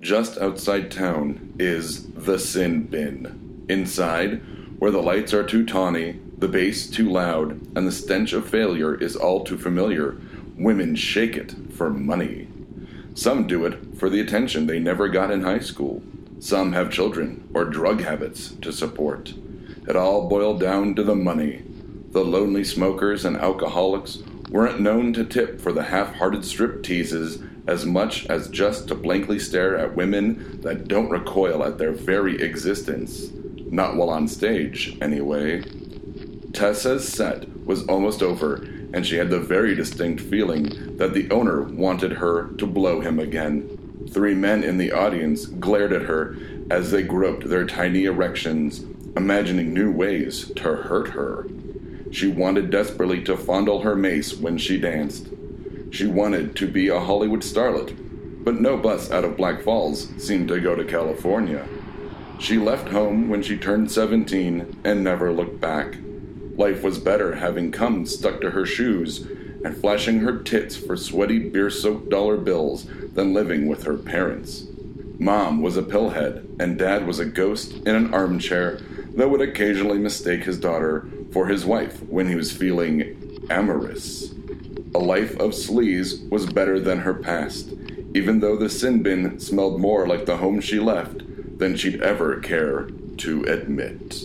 Just outside town is the Sin Bin. Inside, where the lights are too tawny, the bass too loud, and the stench of failure is all too familiar, women shake it for money. Some do it for the attention they never got in high school. Some have children or drug habits to support. It all boiled down to the money. The lonely smokers and alcoholics weren't known to tip for the half hearted strip teases as much as just to blankly stare at women that don't recoil at their very existence. Not while on stage, anyway. Tessa's set was almost over, and she had the very distinct feeling that the owner wanted her to blow him again. Three men in the audience glared at her as they groped their tiny erections, imagining new ways to hurt her. She wanted desperately to fondle her mace when she danced. She wanted to be a Hollywood starlet, but no bus out of Black Falls seemed to go to California. She left home when she turned 17 and never looked back. Life was better having cum stuck to her shoes and flashing her tits for sweaty beer soaked dollar bills than living with her parents. Mom was a pillhead, and Dad was a ghost in an armchair that would occasionally mistake his daughter for his wife when he was feeling amorous. A life of sleaze was better than her past, even though the sin bin smelled more like the home she left than she'd ever care to admit.